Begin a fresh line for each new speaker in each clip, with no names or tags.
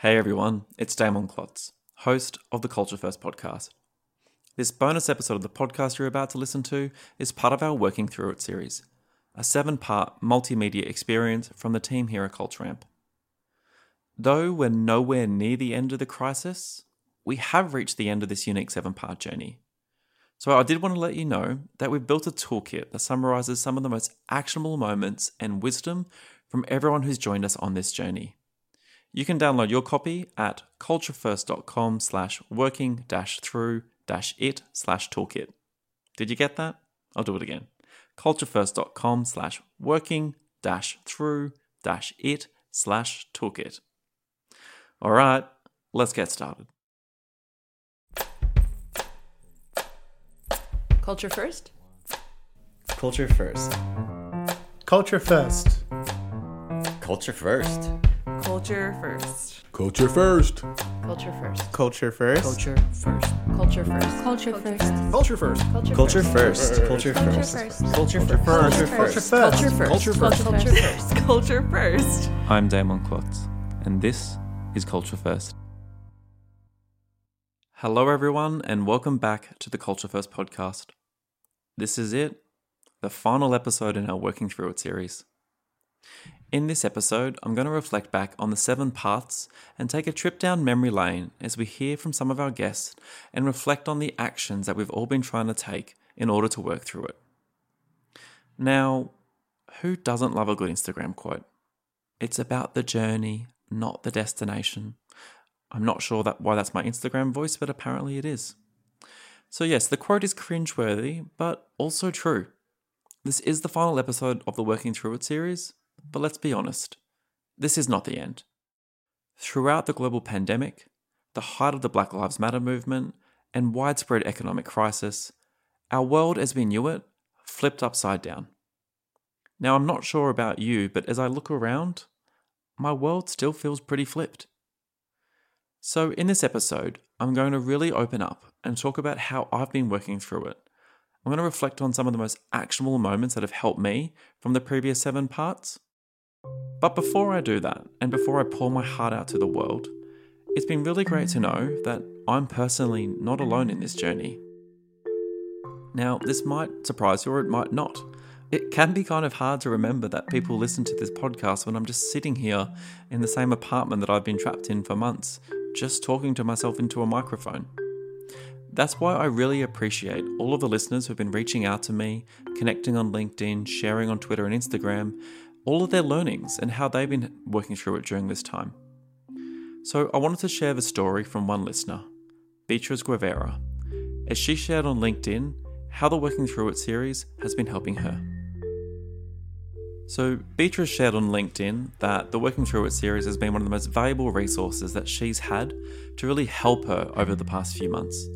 Hey everyone, it's Damon Klotz, host of the Culture First podcast. This bonus episode of the podcast you're about to listen to is part of our Working Through It series, a seven part multimedia experience from the team here at Culture Amp. Though we're nowhere near the end of the crisis, we have reached the end of this unique seven part journey. So I did want to let you know that we've built a toolkit that summarizes some of the most actionable moments and wisdom from everyone who's joined us on this journey. You can download your copy at culturefirst.com slash working dash through dash it slash toolkit. Did you get that? I'll do it again. culturefirst.com slash working dash through dash it slash toolkit. All right, let's get started.
Culture first?
Culture first.
Culture first.
Culture first.
Culture first.
Culture first.
Culture first.
Culture first.
Culture first. Culture first.
Culture first.
Culture first.
Culture first. Culture first. Culture first.
Culture
Culture
first.
first.
Culture first.
Culture first. Culture first.
I'm Damon Klotz, and this is Culture First. Hello, everyone, and welcome back to the Culture First podcast. This is it, the final episode in our Working Through It series. In this episode, I'm going to reflect back on the seven parts and take a trip down memory lane as we hear from some of our guests and reflect on the actions that we've all been trying to take in order to work through it. Now, who doesn't love a good Instagram quote? It's about the journey, not the destination. I'm not sure that why that's my Instagram voice, but apparently it is. So yes, the quote is cringeworthy, but also true. This is the final episode of the Working Through It series, but let's be honest, this is not the end. Throughout the global pandemic, the height of the Black Lives Matter movement, and widespread economic crisis, our world as we knew it flipped upside down. Now, I'm not sure about you, but as I look around, my world still feels pretty flipped. So, in this episode, I'm going to really open up and talk about how I've been working through it. I'm going to reflect on some of the most actionable moments that have helped me from the previous seven parts. But before I do that, and before I pour my heart out to the world, it's been really great to know that I'm personally not alone in this journey. Now, this might surprise you or it might not. It can be kind of hard to remember that people listen to this podcast when I'm just sitting here in the same apartment that I've been trapped in for months, just talking to myself into a microphone. That's why I really appreciate all of the listeners who've been reaching out to me, connecting on LinkedIn, sharing on Twitter and Instagram, all of their learnings and how they've been working through it during this time. So I wanted to share the story from one listener, Beatriz Guevara, as she shared on LinkedIn how the Working Through It series has been helping her. So, Beatriz shared on LinkedIn that the Working Through It series has been one of the most valuable resources that she's had to really help her over the past few months.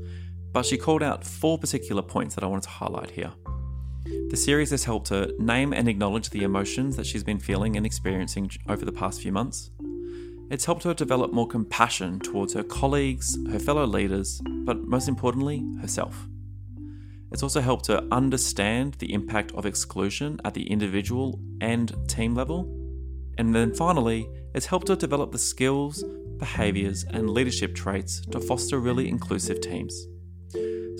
But she called out four particular points that I wanted to highlight here. The series has helped her name and acknowledge the emotions that she's been feeling and experiencing over the past few months. It's helped her develop more compassion towards her colleagues, her fellow leaders, but most importantly, herself. It's also helped her understand the impact of exclusion at the individual and team level. And then finally, it's helped her develop the skills, behaviours, and leadership traits to foster really inclusive teams.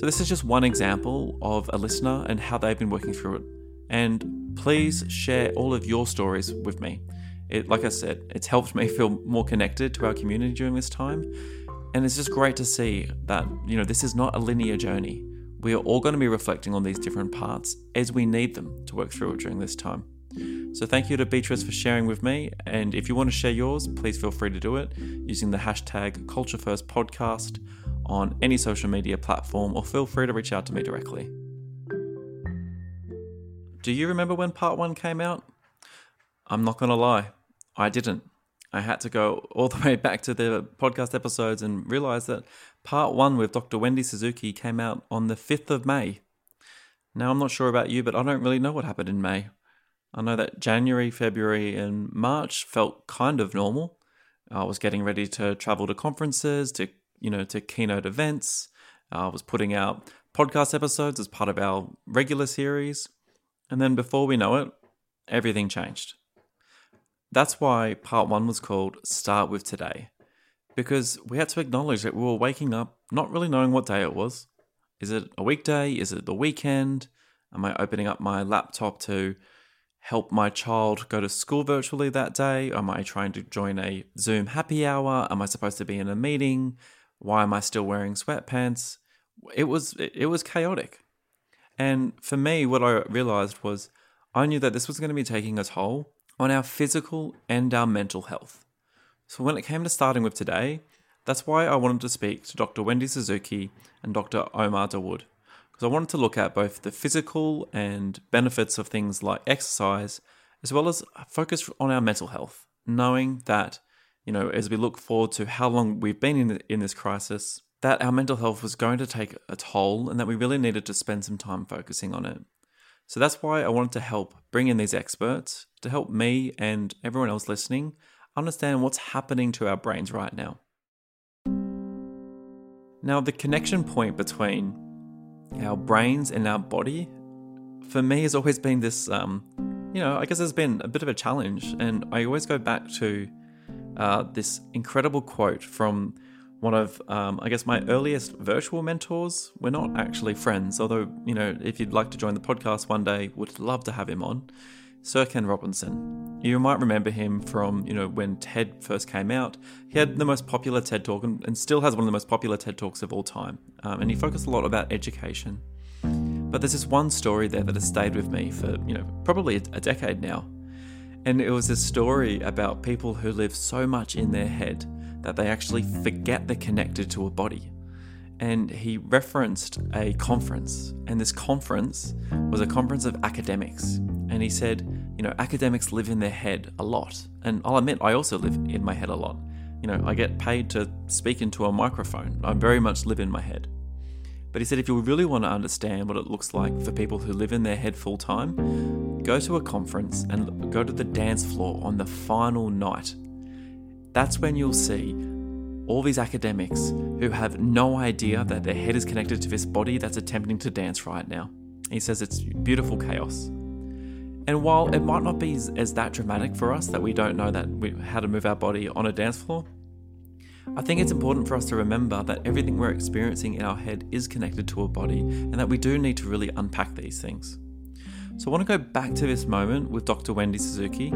So, this is just one example of a listener and how they've been working through it. And please share all of your stories with me. It, like I said, it's helped me feel more connected to our community during this time. And it's just great to see that, you know, this is not a linear journey. We are all going to be reflecting on these different parts as we need them to work through it during this time. So, thank you to Beatrice for sharing with me. And if you want to share yours, please feel free to do it using the hashtag CultureFirstPodcast on any social media platform, or feel free to reach out to me directly. Do you remember when part one came out? I'm not going to lie, I didn't. I had to go all the way back to the podcast episodes and realize that part one with Dr. Wendy Suzuki came out on the 5th of May. Now, I'm not sure about you, but I don't really know what happened in May. I know that January, February, and March felt kind of normal. I was getting ready to travel to conferences, to you know, to keynote events. Uh, I was putting out podcast episodes as part of our regular series. And then before we know it, everything changed. That's why part one was called Start with Today. because we had to acknowledge that we were waking up not really knowing what day it was. Is it a weekday? Is it the weekend? Am I opening up my laptop to help my child go to school virtually that day? Am I trying to join a Zoom happy hour? Am I supposed to be in a meeting? Why am I still wearing sweatpants? It was it was chaotic. And for me what I realized was I knew that this was going to be taking a toll on our physical and our mental health. So when it came to starting with today, that's why I wanted to speak to Dr. Wendy Suzuki and Dr. Omar Dawood because I wanted to look at both the physical and benefits of things like exercise, as well as focus on our mental health, knowing that, you know, as we look forward to how long we've been in, in this crisis, that our mental health was going to take a toll and that we really needed to spend some time focusing on it. So that's why I wanted to help bring in these experts to help me and everyone else listening understand what's happening to our brains right now. Now, the connection point between our brains and our body, for me, has always been this, um, you know, I guess has been a bit of a challenge. And I always go back to uh, this incredible quote from one of, um, I guess, my earliest virtual mentors. We're not actually friends, although, you know, if you'd like to join the podcast one day, would love to have him on. Sir Ken Robinson. You might remember him from, you know, when TED first came out. He had the most popular TED talk and, and still has one of the most popular TED talks of all time. Um, and he focused a lot about education. But there's this one story there that has stayed with me for, you know, probably a, a decade now. And it was a story about people who live so much in their head that they actually forget they're connected to a body. And he referenced a conference, and this conference was a conference of academics. And he said, you know, academics live in their head a lot. And I'll admit, I also live in my head a lot. You know, I get paid to speak into a microphone. I very much live in my head. But he said if you really want to understand what it looks like for people who live in their head full time, go to a conference and go to the dance floor on the final night that's when you'll see all these academics who have no idea that their head is connected to this body that's attempting to dance right now. He says it's beautiful chaos. And while it might not be as, that dramatic for us that we don't know that we, how to move our body on a dance floor, I think it's important for us to remember that everything we're experiencing in our head is connected to a body and that we do need to really unpack these things. So I want to go back to this moment with Dr. Wendy Suzuki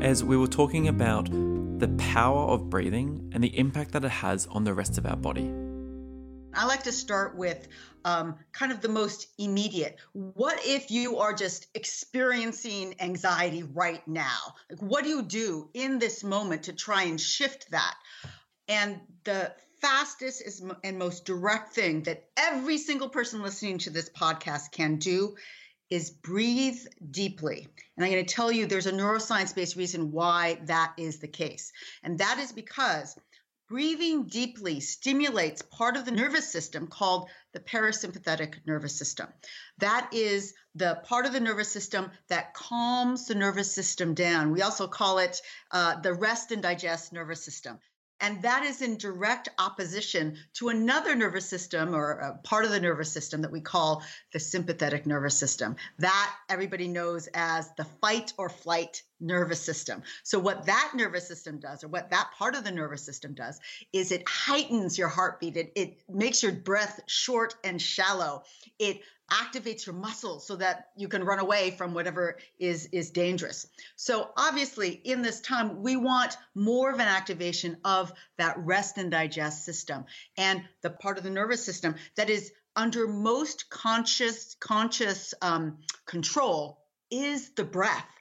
as we were talking about the power of breathing and the impact that it has on the rest of our body.
I like to start with um, kind of the most immediate. What if you are just experiencing anxiety right now? Like, what do you do in this moment to try and shift that? And the fastest is, and most direct thing that every single person listening to this podcast can do is breathe deeply. And I'm going to tell you there's a neuroscience based reason why that is the case. And that is because breathing deeply stimulates part of the nervous system called the parasympathetic nervous system. That is the part of the nervous system that calms the nervous system down. We also call it uh, the rest and digest nervous system. And that is in direct opposition to another nervous system or part of the nervous system that we call the sympathetic nervous system. That everybody knows as the fight or flight nervous system. So, what that nervous system does, or what that part of the nervous system does, is it heightens your heartbeat. It, it makes your breath short and shallow. It activates your muscles so that you can run away from whatever is is dangerous. So obviously in this time we want more of an activation of that rest and digest system and the part of the nervous system that is under most conscious conscious um, control is the breath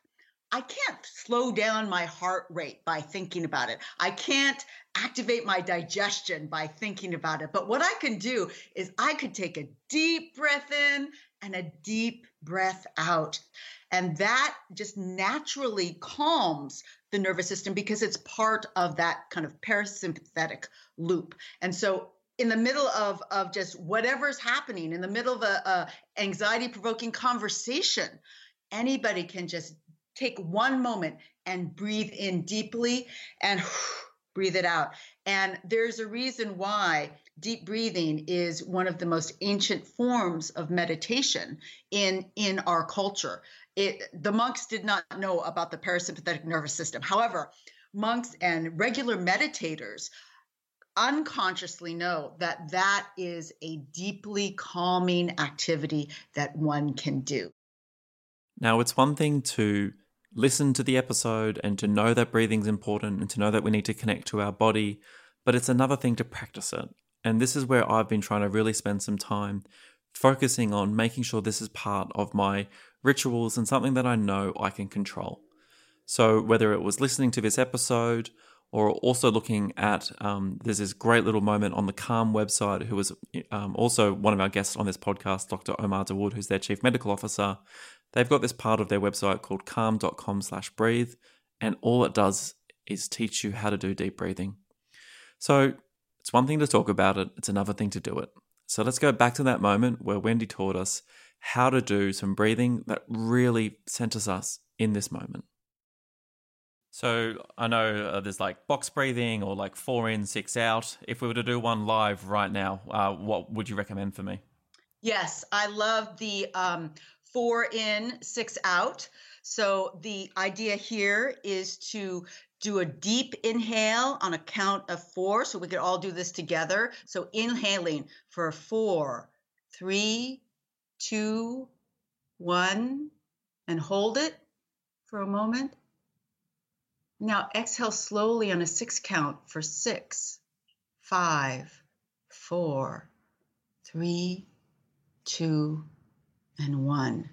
I can't slow down my heart rate by thinking about it. I can't activate my digestion by thinking about it. But what I can do is I could take a deep breath in and a deep breath out. And that just naturally calms the nervous system because it's part of that kind of parasympathetic loop. And so in the middle of of just whatever's happening in the middle of a, a anxiety provoking conversation anybody can just take one moment and breathe in deeply and breathe it out. And there's a reason why deep breathing is one of the most ancient forms of meditation in in our culture. It the monks did not know about the parasympathetic nervous system. However, monks and regular meditators unconsciously know that that is a deeply calming activity that one can do.
Now, it's one thing to listen to the episode and to know that breathing's important and to know that we need to connect to our body, but it's another thing to practice it. And this is where I've been trying to really spend some time focusing on making sure this is part of my rituals and something that I know I can control. So, whether it was listening to this episode or also looking at, um, there's this great little moment on the Calm website, who was um, also one of our guests on this podcast, Dr. Omar Dawood, who's their chief medical officer. They've got this part of their website called calm.com slash breathe, and all it does is teach you how to do deep breathing. So, it's one thing to talk about it, it's another thing to do it. So let's go back to that moment where Wendy taught us how to do some breathing that really centers us in this moment. So I know uh, there's like box breathing or like four in, six out. If we were to do one live right now, uh, what would you recommend for me?
Yes, I love the um, four in, six out. So the idea here is to do a deep inhale on a count of four. So we could all do this together. So inhaling for four, three, two, one, and hold it for a moment. Now exhale slowly on a six count for six, five, four, three, two, and one.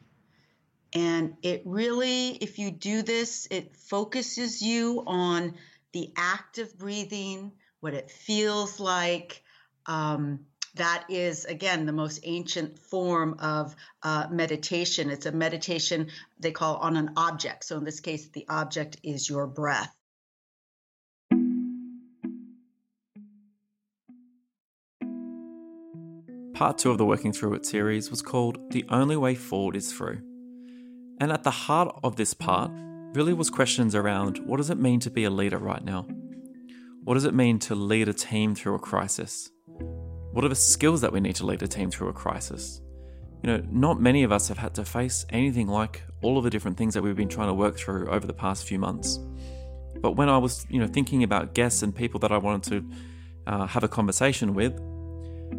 And it really, if you do this, it focuses you on the act of breathing, what it feels like. Um, that is, again, the most ancient form of uh, meditation. It's a meditation they call on an object. So in this case, the object is your breath.
Part two of the Working Through It series was called The Only Way Forward is Through. And at the heart of this part really was questions around what does it mean to be a leader right now? What does it mean to lead a team through a crisis? What are the skills that we need to lead a team through a crisis? You know, not many of us have had to face anything like all of the different things that we've been trying to work through over the past few months. But when I was, you know, thinking about guests and people that I wanted to uh, have a conversation with,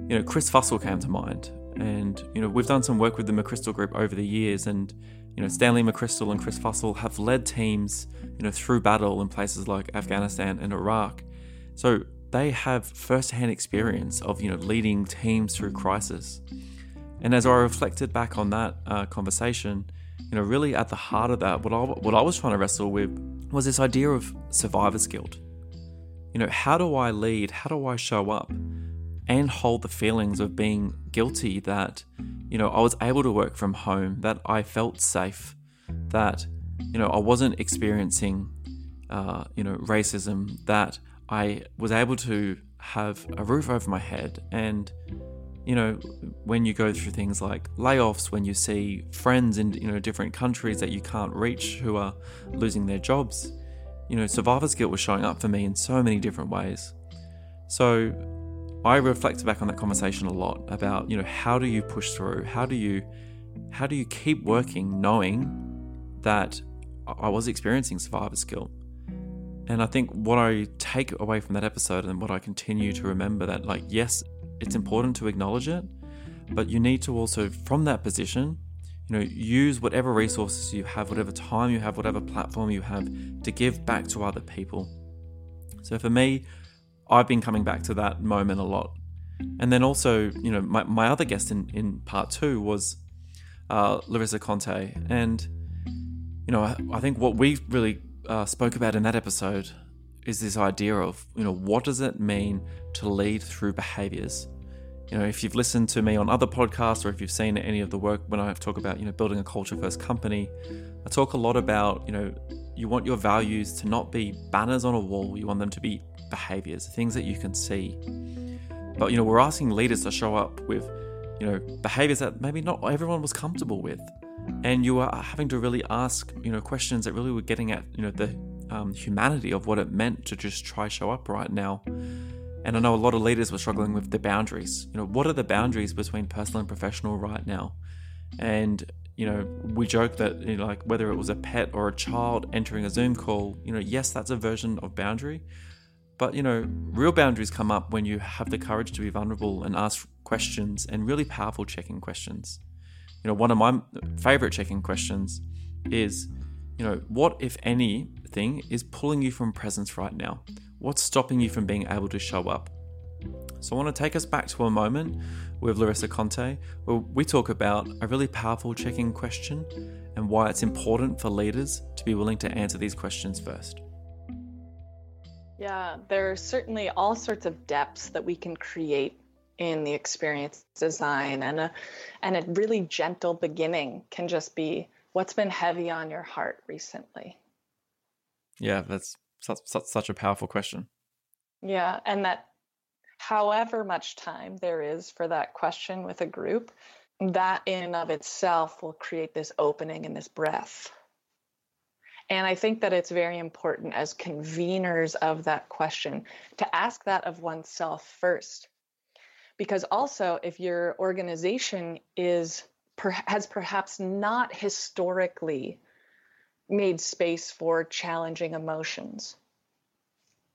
you know, Chris Fussell came to mind. And, you know, we've done some work with the McChrystal Group over the years, and you know, Stanley McChrystal and Chris Fussell have led teams, you know, through battle in places like Afghanistan and Iraq. So they have first-hand experience of, you know, leading teams through crisis. And as I reflected back on that uh, conversation, you know, really at the heart of that, what I, what I was trying to wrestle with was this idea of survivor's guilt. You know, how do I lead? How do I show up and hold the feelings of being guilty that you know, I was able to work from home, that I felt safe, that, you know, I wasn't experiencing, uh, you know, racism, that I was able to have a roof over my head. And, you know, when you go through things like layoffs, when you see friends in, you know, different countries that you can't reach who are losing their jobs, you know, survivor's guilt was showing up for me in so many different ways. So I reflect back on that conversation a lot about, you know, how do you push through? How do you how do you keep working knowing that I was experiencing survivor's guilt? And I think what I take away from that episode and what I continue to remember that like yes, it's important to acknowledge it, but you need to also from that position, you know, use whatever resources you have, whatever time you have, whatever platform you have to give back to other people. So for me, I've been coming back to that moment a lot. And then also, you know, my, my other guest in, in part two was uh, Larissa Conte. And, you know, I, I think what we really uh, spoke about in that episode is this idea of, you know, what does it mean to lead through behaviors? You know, if you've listened to me on other podcasts or if you've seen any of the work when I talk about, you know, building a culture first company, I talk a lot about, you know, you want your values to not be banners on a wall, you want them to be behaviors, things that you can see. But you know, we're asking leaders to show up with, you know, behaviors that maybe not everyone was comfortable with, and you are having to really ask, you know, questions that really were getting at, you know, the um, humanity of what it meant to just try show up right now. And I know a lot of leaders were struggling with the boundaries. You know, what are the boundaries between personal and professional right now? And you know, we joke that you know, like whether it was a pet or a child entering a Zoom call, you know, yes, that's a version of boundary, But, you know, real boundaries come up when you have the courage to be vulnerable and ask questions and really powerful checking questions. You know, one of my favorite checking questions is, you know, what, if anything, is pulling you from presence right now? What's stopping you from being able to show up? So I want to take us back to a moment with Larissa Conte where we talk about a really powerful checking question and why it's important for leaders to be willing to answer these questions first.
Yeah, there are certainly all sorts of depths that we can create in the experience design and a and a really gentle beginning can just be what's been heavy on your heart recently.
Yeah, that's such, such, such a powerful question.
Yeah, and that however much time there is for that question with a group, that in and of itself will create this opening and this breath. And I think that it's very important as conveners of that question to ask that of oneself first. Because also, if your organization is has perhaps not historically made space for challenging emotions,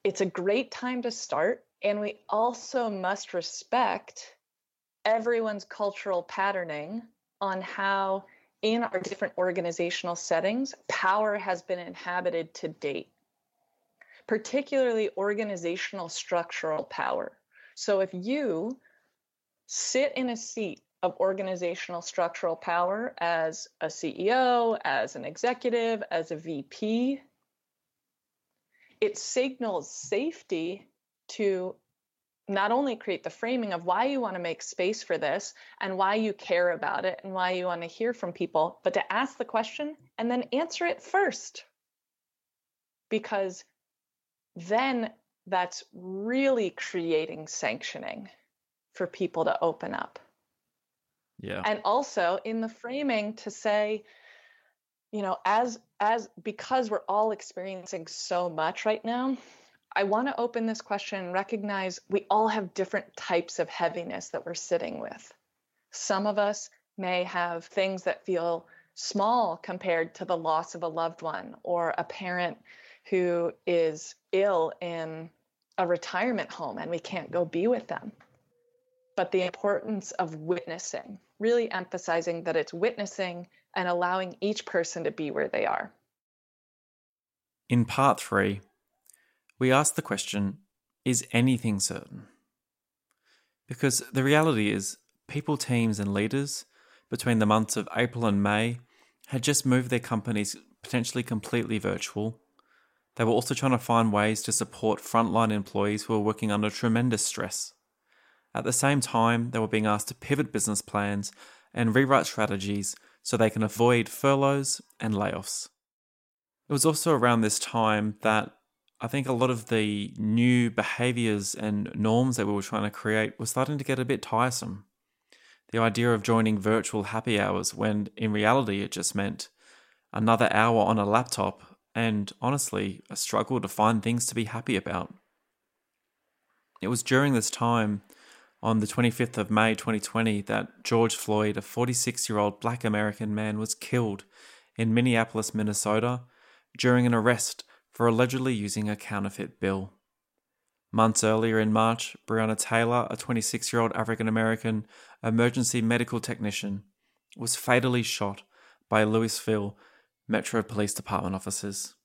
it's a great time to start and we also must respect everyone's cultural patterning on how, in our different organizational settings, power has been inhabited to date, particularly organizational structural power. So if you sit in a seat of organizational structural power as a CEO, as an executive, as a VP, it signals safety to not only create the framing of why you want to make space for this and why you care about it and why you want to hear from people, but to ask the question and then answer it first. Because then that's really creating sanctioning for people to open up.
Yeah.
And also in the framing to say, you know, as as because we're all experiencing so much right now, I want to open this question and recognize we all have different types of heaviness that we're sitting with. Some of us may have things that feel small compared to the loss of a loved one or a parent who is ill in a retirement home and we can't go be with them. But the importance of witnessing, really emphasizing that it's witnessing and allowing each person to be where they are.
In part three, we ask the question is anything certain? Because the reality is, people, teams, and leaders between the months of April and May had just moved their companies potentially completely virtual. They were also trying to find ways to support frontline employees who were working under tremendous stress. At the same time, they were being asked to pivot business plans and rewrite strategies so they can avoid furloughs and layoffs. It was also around this time that I think a lot of the new behaviors and norms that we were trying to create were starting to get a bit tiresome. The idea of joining virtual happy hours when in reality it just meant another hour on a laptop and honestly a struggle to find things to be happy about. It was during this time, on the 25th of May 2020, that George Floyd, a 46 year old black American man, was killed in Minneapolis, Minnesota during an arrest for allegedly using a counterfeit bill. Months earlier in March, Breonna Taylor, a 26 year old African American emergency medical technician, was fatally shot by Louisville Metro Police Department officers.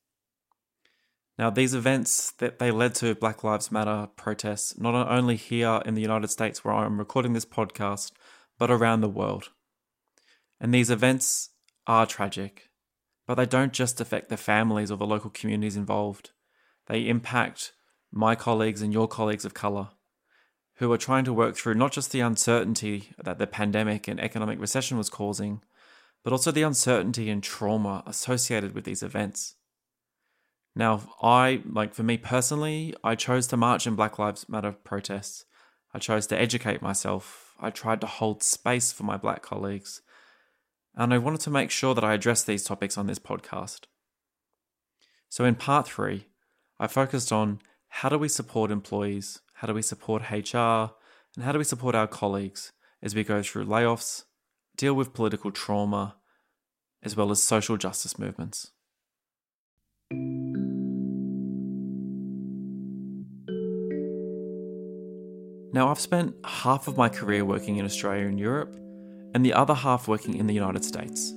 Now, these events that they led to Black Lives Matter protests, not only here in the United States where I'm recording this podcast, but around the world. And these events are tragic. But they don't just affect the families or the local communities involved, they impact my colleagues and your colleagues of colour who are trying to work through not just the uncertainty that the pandemic and economic recession was causing, but also the uncertainty and trauma associated with these events. Now, I, like for me personally, I chose to march in Black Lives Matter protests. I chose to educate myself. I tried to hold space for my black colleagues and I wanted to make sure that I address these topics on this podcast. So, in part three, I focused on how do we support employees, how do we support HR, and how do we support our colleagues as we go through layoffs, deal with political trauma, as well as social justice movements. Now, I've spent half of my career working in Australia and Europe, and the other half working in the United States.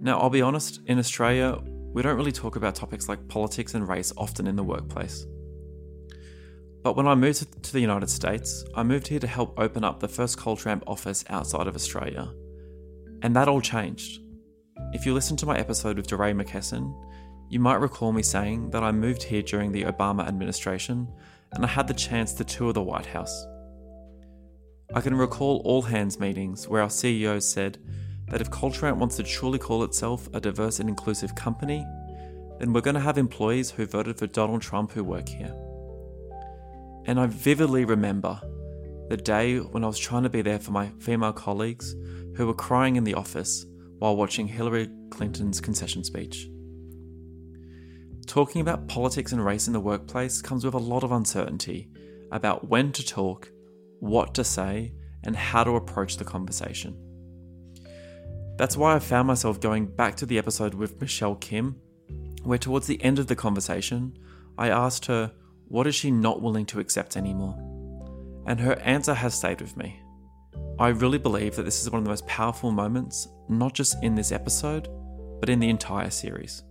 Now, I'll be honest, in Australia, we don't really talk about topics like politics and race often in the workplace. But when I moved to the United States, I moved here to help open up the first Culture Amp office outside of Australia. And that all changed. If you listen to my episode with DeRay McKesson, you might recall me saying that I moved here during the Obama administration and I had the chance to tour the White House. I can recall all hands meetings where our CEO said that if Culture Amp wants to truly call itself a diverse and inclusive company, then we're going to have employees who voted for Donald Trump who work here. And I vividly remember the day when I was trying to be there for my female colleagues who were crying in the office while watching Hillary Clinton's concession speech. Talking about politics and race in the workplace comes with a lot of uncertainty about when to talk, what to say, and how to approach the conversation. That's why I found myself going back to the episode with Michelle Kim, where towards the end of the conversation, I asked her, what is she not willing to accept anymore? And her answer has stayed with me. I really believe that this is one of the most powerful moments, not just in this episode, but in the entire series.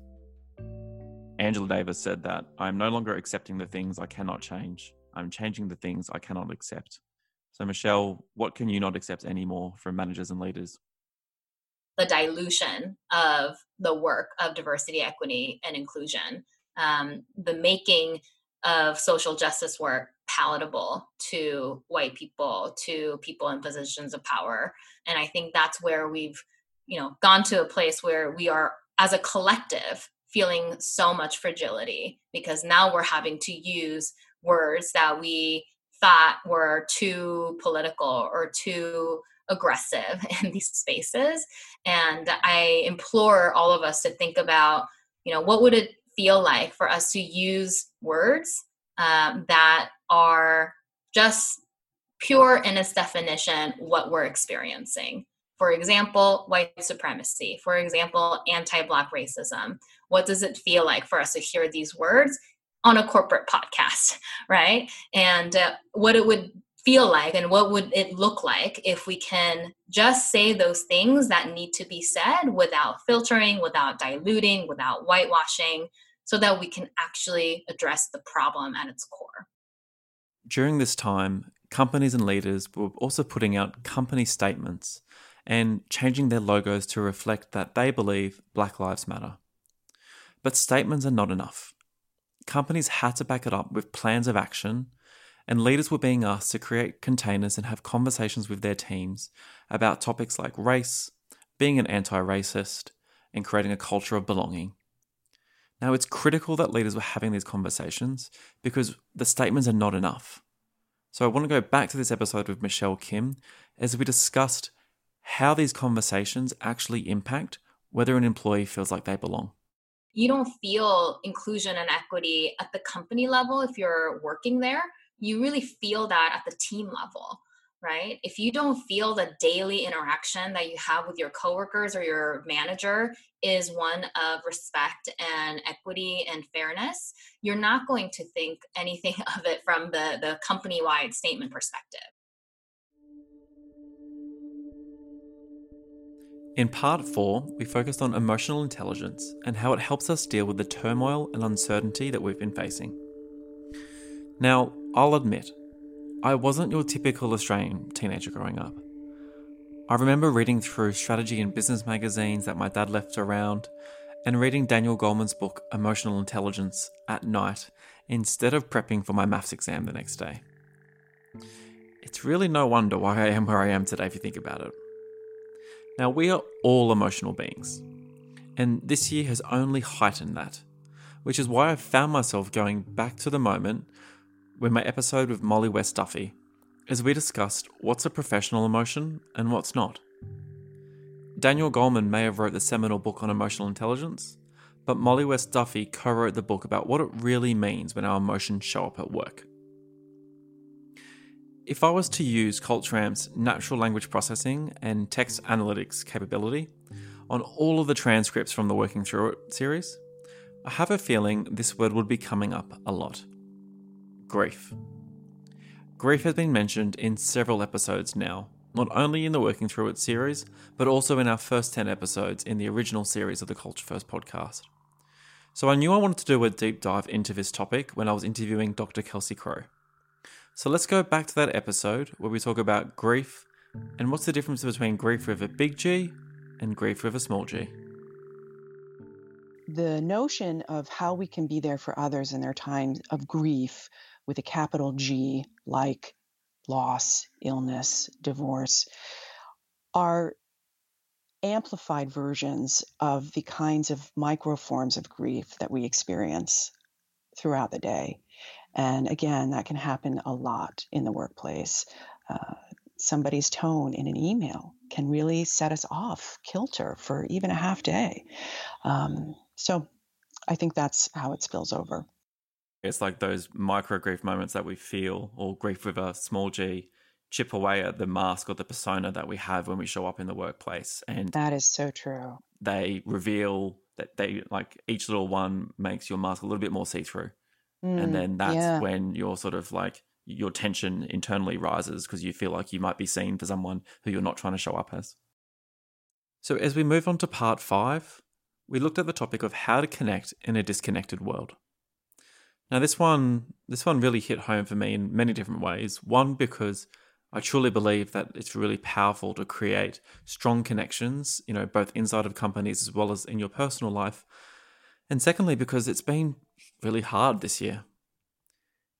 Angela Davis said that I'm no longer accepting the things I cannot change. I'm changing the things I cannot accept. So, Michelle, what can you not accept anymore from managers and leaders?
The dilution of the work of diversity, equity, and inclusion, um, the making of social justice work palatable to white people, to people in positions of power. And I think that's where we've, you know, gone to a place where we are, as a collective, feeling so much fragility because now we're having to use words that we thought were too political or too aggressive in these spaces. And i implore all of us to think about you know what would it feel like for us to use words um, that are just pure in its definition what we're experiencing. For example, white supremacy, for example, anti Black racism. What does it feel like for us to hear these words on a corporate podcast, right? And uh, what it would feel like and what would it look like if we can just say those things that need to be said without filtering, without diluting, without whitewashing, so that we can actually address the problem at its core.
During this time, companies and leaders were also putting out company statements and changing their logos to reflect that they believe Black Lives Matter. But statements are not enough. Companies had to back it up with plans of action, and leaders were being asked to create containers and have conversations with their teams about topics like race, being an anti racist, and creating a culture of belonging. Now, it's critical that leaders were having these conversations because the statements are not enough. So, I want to go back to this episode with Michelle Kim as we discussed how these conversations actually impact whether an employee feels like they belong.
You don't feel inclusion and equity at the company level if you're working there. You really feel that at the team level, right? If you don't feel the daily interaction that you have with your coworkers or your manager is one of respect and equity and fairness, you're not going to think anything of it from the, the company wide statement perspective.
In part 4, we focused on emotional intelligence and how it helps us deal with the turmoil and uncertainty that we've been facing. Now, I'll admit, I wasn't your typical Australian teenager growing up. I remember reading through strategy and business magazines that my dad left around and reading Daniel Goleman's book Emotional Intelligence at night instead of prepping for my maths exam the next day. It's really no wonder why I am where I am today if you think about it. Now, we are all emotional beings, and this year has only heightened that, which is why I found myself going back to the moment when my episode with Mollie West Duffy, as we discussed what's a professional emotion and what's not. Daniel Goleman may have wrote the seminal book on emotional intelligence, but Mollie West Duffy co wrote the book about what it really means when our emotions show up at work. If I was to use Culture Amp's natural language processing and text analytics capability on all of the transcripts from the Working Through It series, I have a feeling this word would be coming up a lot grief. grief has been mentioned in several episodes now, not only in the Working Through It series, but also in our first 10 episodes in the original series of the Culture First podcast. So I knew I wanted to do a deep dive into this topic when I was interviewing Dr. Kelsey Crowe. So let's go back to that episode where we talk about grief and what's the difference between grief with a big G and grief with a small g.
The notion of how we can be there for others in their times of grief with a capital G, like loss, illness, divorce, are amplified versions of the kinds of micro forms of grief that we experience throughout the day. And again, that can happen a lot in the workplace. Uh, somebody's tone in an email can really set us off kilter for even a half day. Um, so I think that's how it spills over.
It's like those micro grief moments that we feel, or grief with a small g, chip away at the mask or the persona that we have when we show up in the workplace. And
that is so true.
They reveal that they like each little one makes your mask a little bit more see through. Mm, and then that's yeah. when you're sort of like your tension internally rises because you feel like you might be seen for someone who you're not trying to show up as. So, as we move on to part five, we looked at the topic of how to connect in a disconnected world. Now, this one, this one really hit home for me in many different ways. One, because I truly believe that it's really powerful to create strong connections, you know, both inside of companies as well as in your personal life. And secondly, because it's been really hard this year.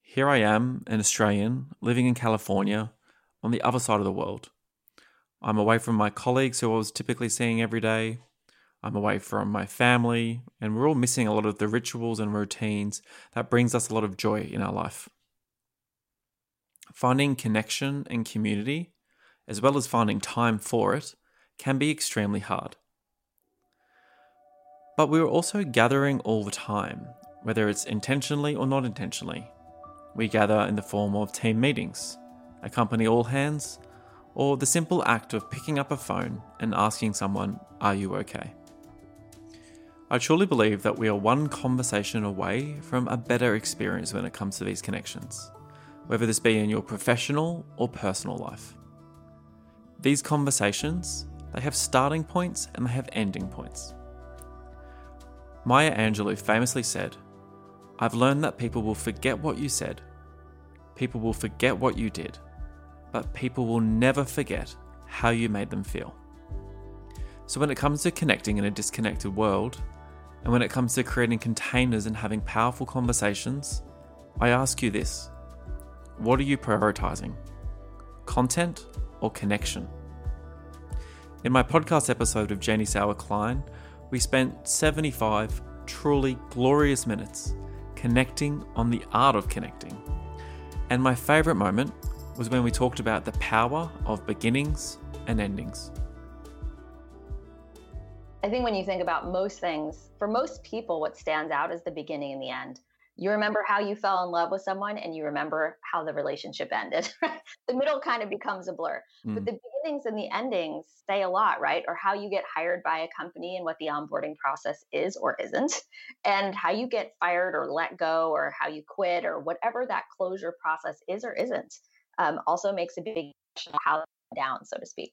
Here I am, an Australian, living in California, on the other side of the world. I'm away from my colleagues who I was typically seeing every day. I'm away from my family, and we're all missing a lot of the rituals and routines that brings us a lot of joy in our life. Finding connection and community, as well as finding time for it, can be extremely hard. But we're also gathering all the time, whether it's intentionally or not intentionally. We gather in the form of team meetings, a company all hands, or the simple act of picking up a phone and asking someone, Are you okay? I truly believe that we are one conversation away from a better experience when it comes to these connections, whether this be in your professional or personal life. These conversations, they have starting points and they have ending points. Maya Angelou famously said, I've learned that people will forget what you said, people will forget what you did, but people will never forget how you made them feel. So, when it comes to connecting in a disconnected world, and when it comes to creating containers and having powerful conversations, I ask you this What are you prioritizing? Content or connection? In my podcast episode of Jenny Sauer Klein, we spent 75 truly glorious minutes connecting on the art of connecting. And my favourite moment was when we talked about the power of beginnings and endings.
I think when you think about most things, for most people, what stands out is the beginning and the end. You remember how you fell in love with someone and you remember how the relationship ended. the middle kind of becomes a blur. Mm. But the beginnings and the endings say a lot, right? Or how you get hired by a company and what the onboarding process is or isn't, and how you get fired or let go, or how you quit, or whatever that closure process is or isn't, um, also makes a big how down, so to speak.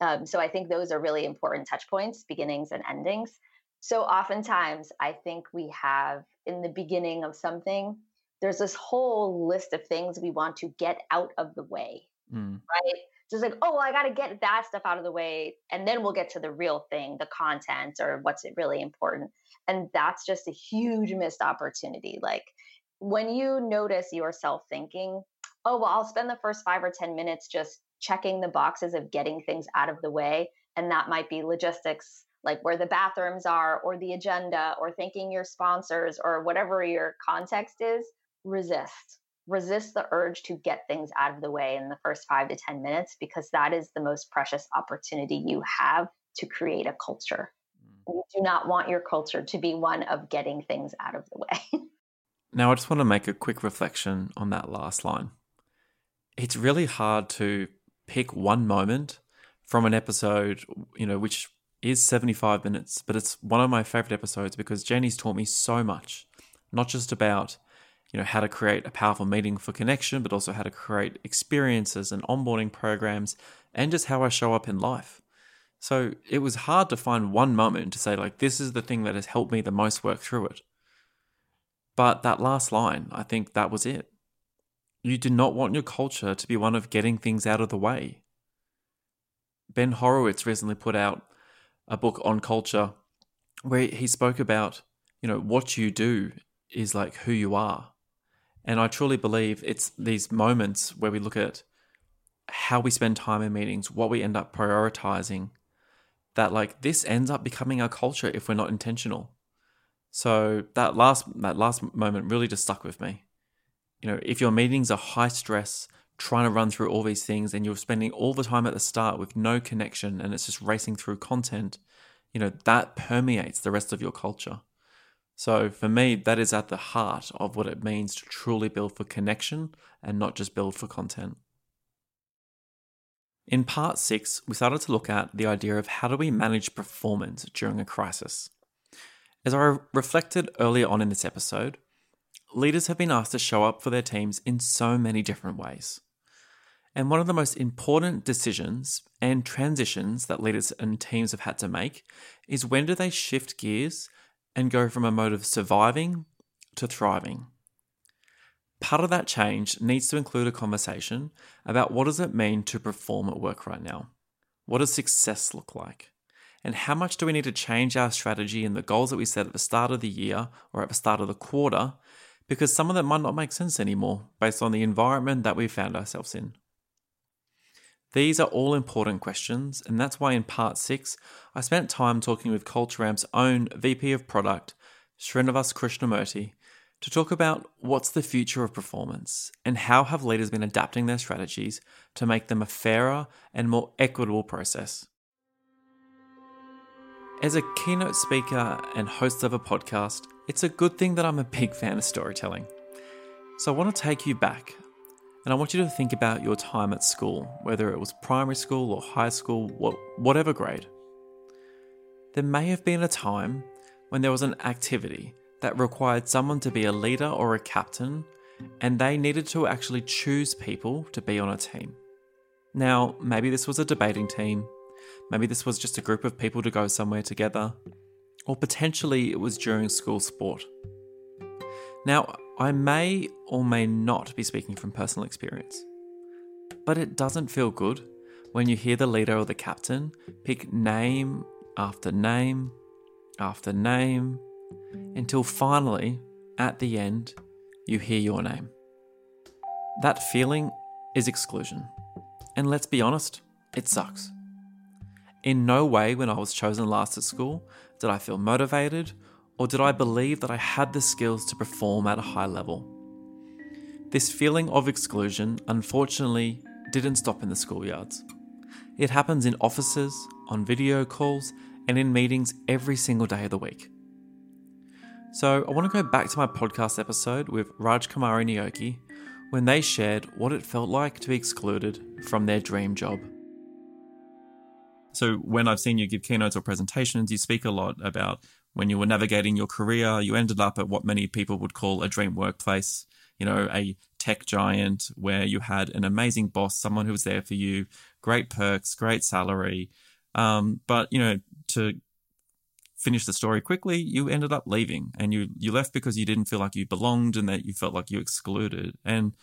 Um, so I think those are really important touch points, beginnings and endings. So oftentimes I think we have in the beginning of something, there's this whole list of things we want to get out of the way, mm. right? Just like, oh, well, I got to get that stuff out of the way. And then we'll get to the real thing, the content or what's really important. And that's just a huge missed opportunity. Like when you notice yourself thinking, oh, well, I'll spend the first five or 10 minutes just checking the boxes of getting things out of the way. And that might be logistics, like where the bathrooms are, or the agenda, or thanking your sponsors, or whatever your context is. Resist. Resist the urge to get things out of the way in the first five to 10 minutes because that is the most precious opportunity you have to create a culture. Mm. You do not want your culture to be one of getting things out of the way.
now, I just want to make a quick reflection on that last line. It's really hard to pick one moment from an episode, you know, which is 75 minutes, but it's one of my favorite episodes because Jenny's taught me so much, not just about you know, how to create a powerful meeting for connection, but also how to create experiences and onboarding programs, and just how I show up in life. So it was hard to find one moment to say, like, this is the thing that has helped me the most work through it. But that last line, I think that was it. You do not want your culture to be one of getting things out of the way. Ben Horowitz recently put out a book on culture where he spoke about, you know, what you do is like who you are. And I truly believe it's these moments where we look at how we spend time in meetings, what we end up prioritizing, that like this ends up becoming our culture if we're not intentional. So that last that last moment really just stuck with me. You know, if your meetings are high stress, trying to run through all these things and you're spending all the time at the start with no connection and it's just racing through content, you know, that permeates the rest of your culture. So for me, that is at the heart of what it means to truly build for connection and not just build for content. In part six, we started to look at the idea of how do we manage performance during a crisis. As I reflected earlier on in this episode, leaders have been asked to show up for their teams in so many different ways. And one of the most important decisions and transitions that leaders and teams have had to make is when do they shift gears and go from a mode of surviving to thriving. Part of that change needs to include a conversation about what does it mean to perform at work right now? What does success look like? And how much do we need to change our strategy and the goals that we set at the start of the year or at the start of the quarter? Because some of that might not make sense anymore based on the environment that we found ourselves in. These are all important questions, and that's why in part six, I spent time talking with CultureAmp's own VP of Product, Srinivas Krishnamurti, to talk about what's the future of performance and how have leaders been adapting their strategies to make them a fairer and more equitable process. As a keynote speaker and host of a podcast, it's a good thing that I'm a big fan of storytelling. So I want to take you back and I want you to think about your time at school, whether it was primary school or high school, whatever grade. There may have been a time when there was an activity that required someone to be a leader or a captain, and they needed to actually choose people to be on a team. Now, maybe this was a debating team, maybe this was just a group of people to go somewhere together, or potentially it was during school sport. Now, I may or may not be speaking from personal experience, but it doesn't feel good when you hear the leader or the captain pick name after name after name until finally, at the end, you hear your name. That feeling is exclusion. And let's be honest, it sucks. In no way, when I was chosen last at school, did I feel motivated or did I believe that I had the skills to perform at a high level? This feeling of exclusion, unfortunately, didn't stop in the schoolyards. It happens in offices, on video calls, and in meetings every single day of the week. So, I want to go back to my podcast episode with Raj Kumari Neogy when they shared what it felt like to be excluded from their dream job. So, when I've seen you give keynotes or presentations, you speak a lot about when you were navigating your career, you ended up at what many people would call a dream workplace, you know, a tech giant where you had an amazing boss, someone who was there for you, great perks, great salary. Um, but, you know, to finish the story quickly, you ended up leaving and you, you left because you didn't feel like you belonged and that you felt like you excluded. And,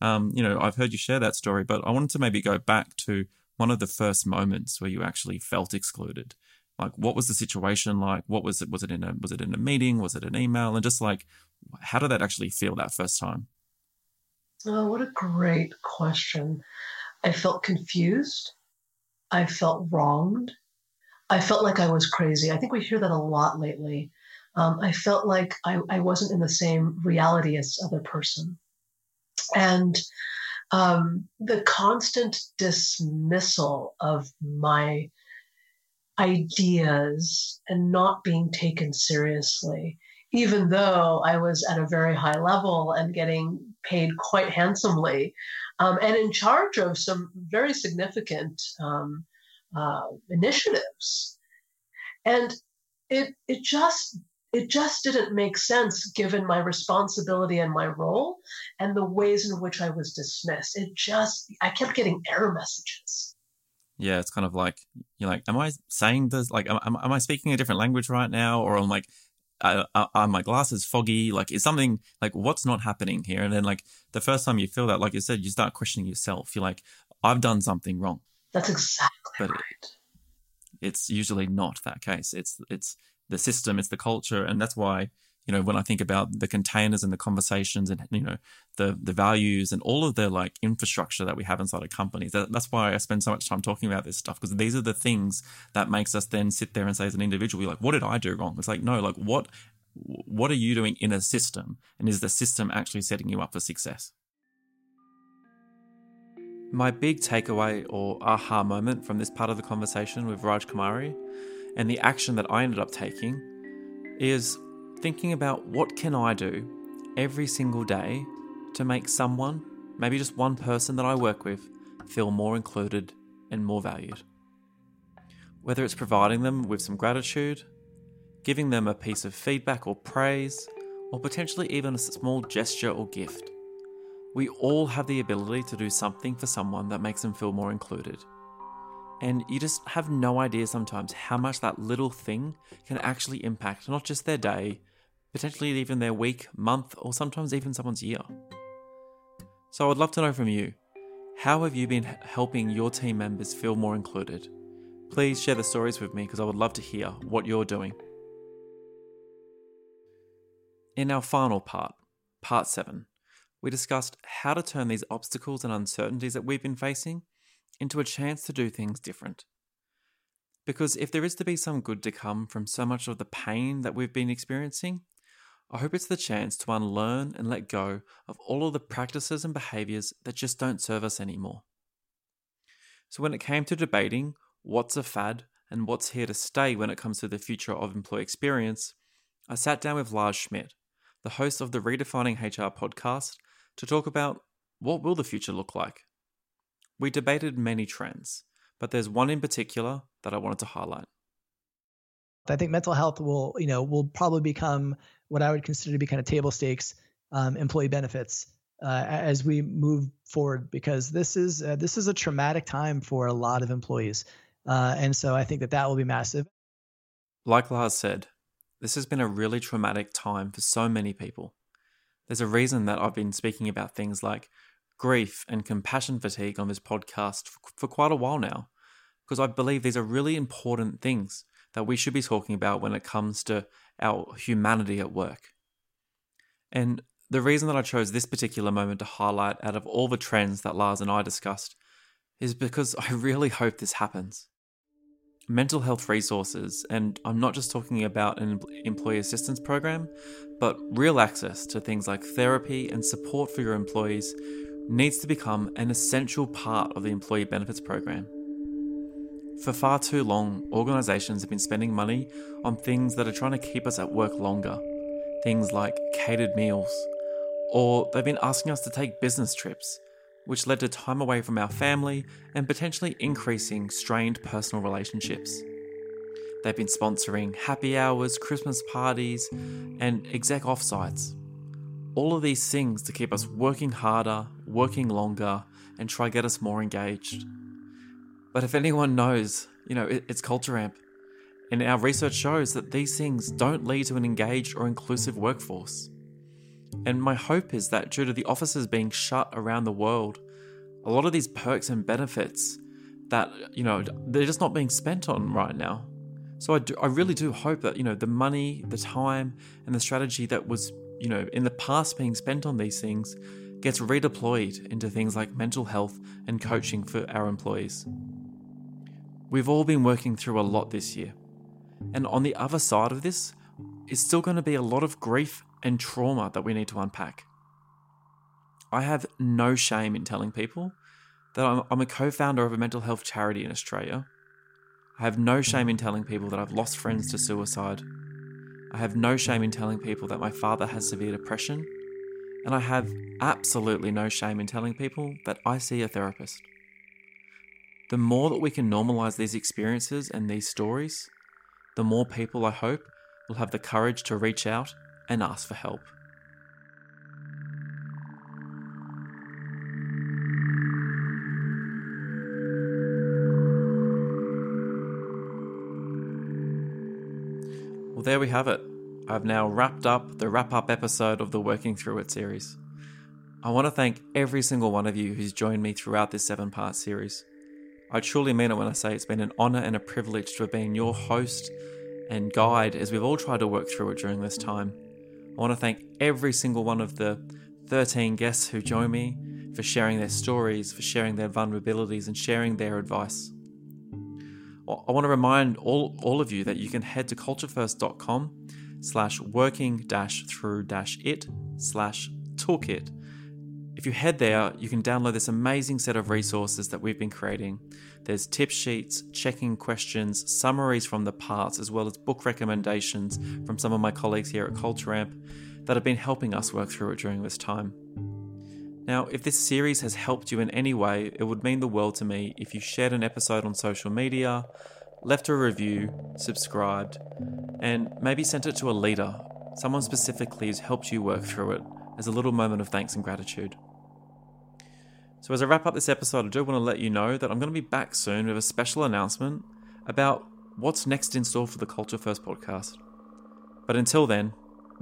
um, you know, I've heard you share that story, but I wanted to maybe go back to one of the first moments where you actually felt excluded like what was the situation like? What was it was it in a was it in a meeting? Was it an email? And just like how did that actually feel that first time?
Oh what a great question. I felt confused. I felt wronged. I felt like i was crazy. I think we hear that a lot lately. Um, i felt like I, I wasn't in the same reality as other person. And um, the constant dismissal of my ideas and not being taken seriously, even though I was at a very high level and getting paid quite handsomely um, and in charge of some very significant um, uh, initiatives. And it, it just it just didn't make sense given my responsibility and my role and the ways in which I was dismissed. It just, I kept getting error messages.
Yeah, it's kind of like you're like, am I saying this? Like, am, am I speaking a different language right now, or I'm like, uh, are my glasses foggy? Like, is something like what's not happening here? And then, like, the first time you feel that, like you said, you start questioning yourself. You're like, I've done something wrong.
That's exactly
but
right.
It, it's usually not that case. It's it's the system, it's the culture, and that's why you know when I think about the containers and the conversations and you know the the values and all of the like infrastructure that we have inside of companies. That, that's why I spend so much time talking about this stuff because these are the things that makes us then sit there and say as an individual, we're like, what did I do wrong? It's like no, like what what are you doing in a system, and is the system actually setting you up for success? My big takeaway or aha moment from this part of the conversation with Raj Kumari and the action that I ended up taking is thinking about what can I do every single day to make someone, maybe just one person that I work with, feel more included and more valued. Whether it's providing them with some gratitude, giving them a piece of feedback or praise, or potentially even a small gesture or gift. We all have the ability to do something for someone that makes them feel more included. And you just have no idea sometimes how much that little thing can actually impact not just their day, potentially even their week, month, or sometimes even someone's year. So I'd love to know from you how have you been helping your team members feel more included? Please share the stories with me because I would love to hear what you're doing. In our final part, part 7, we discussed how to turn these obstacles and uncertainties that we've been facing into a chance to do things different. Because if there is to be some good to come from so much of the pain that we've been experiencing, I hope it's the chance to unlearn and let go of all of the practices and behaviors that just don't serve us anymore. So, when it came to debating what's a fad and what's here to stay when it comes to the future of employee experience, I sat down with Lars Schmidt, the host of the Redefining HR podcast, to talk about what will the future look like. We debated many trends, but there's one in particular that I wanted to highlight.
I think mental health will, you know, will probably become what I would consider to be kind of table stakes um, employee benefits uh, as we move forward, because this is uh, this is a traumatic time for a lot of employees, uh, and so I think that that will be massive.
Like Lars said, this has been a really traumatic time for so many people. There's a reason that I've been speaking about things like grief and compassion fatigue on this podcast for, for quite a while now, because I believe these are really important things that we should be talking about when it comes to our humanity at work. And the reason that I chose this particular moment to highlight out of all the trends that Lars and I discussed is because I really hope this happens. Mental health resources, and I'm not just talking about an employee assistance program, but real access to things like therapy and support for your employees needs to become an essential part of the employee benefits program. For far too long, organisations have been spending money on things that are trying to keep us at work longer. Things like catered meals. Or they've been asking us to take business trips, which led to time away from our family and potentially increasing strained personal relationships. They've been sponsoring happy hours, Christmas parties, and exec offsites. All of these things to keep us working harder, working longer, and try get us more engaged. But if anyone knows, you know, it's Culture Amp. And our research shows that these things don't lead to an engaged or inclusive workforce. And my hope is that due to the offices being shut around the world, a lot of these perks and benefits that, you know, they're just not being spent on right now. So I, do, I really do hope that, you know, the money, the time, and the strategy that was, you know, in the past being spent on these things gets redeployed into things like mental health and coaching for our employees. We've all been working through a lot this year. And on the other side of this is still going to be a lot of grief and trauma that we need to unpack. I have no shame in telling people that I'm, I'm a co founder of a mental health charity in Australia. I have no shame in telling people that I've lost friends to suicide. I have no shame in telling people that my father has severe depression. And I have absolutely no shame in telling people that I see a therapist. The more that we can normalize these experiences and these stories, the more people I hope will have the courage to reach out and ask for help. Well, there we have it. I've now wrapped up the wrap up episode of the Working Through It series. I want to thank every single one of you who's joined me throughout this seven part series. I truly mean it when I say it's been an honour and a privilege to have been your host and guide as we've all tried to work through it during this time. I want to thank every single one of the 13 guests who join me for sharing their stories, for sharing their vulnerabilities, and sharing their advice. I want to remind all, all of you that you can head to culturefirst.com slash working dash through dash it slash toolkit. If you head there, you can download this amazing set of resources that we've been creating. There's tip sheets, checking questions, summaries from the parts, as well as book recommendations from some of my colleagues here at Culture Amp that have been helping us work through it during this time. Now, if this series has helped you in any way, it would mean the world to me if you shared an episode on social media, left a review, subscribed, and maybe sent it to a leader, someone specifically who's helped you work through it, as a little moment of thanks and gratitude. So, as I wrap up this episode, I do want to let you know that I'm going to be back soon with a special announcement about what's next in store for the Culture First podcast. But until then,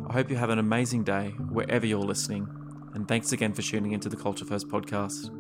I hope you have an amazing day wherever you're listening and thanks again for tuning into the Culture First podcast.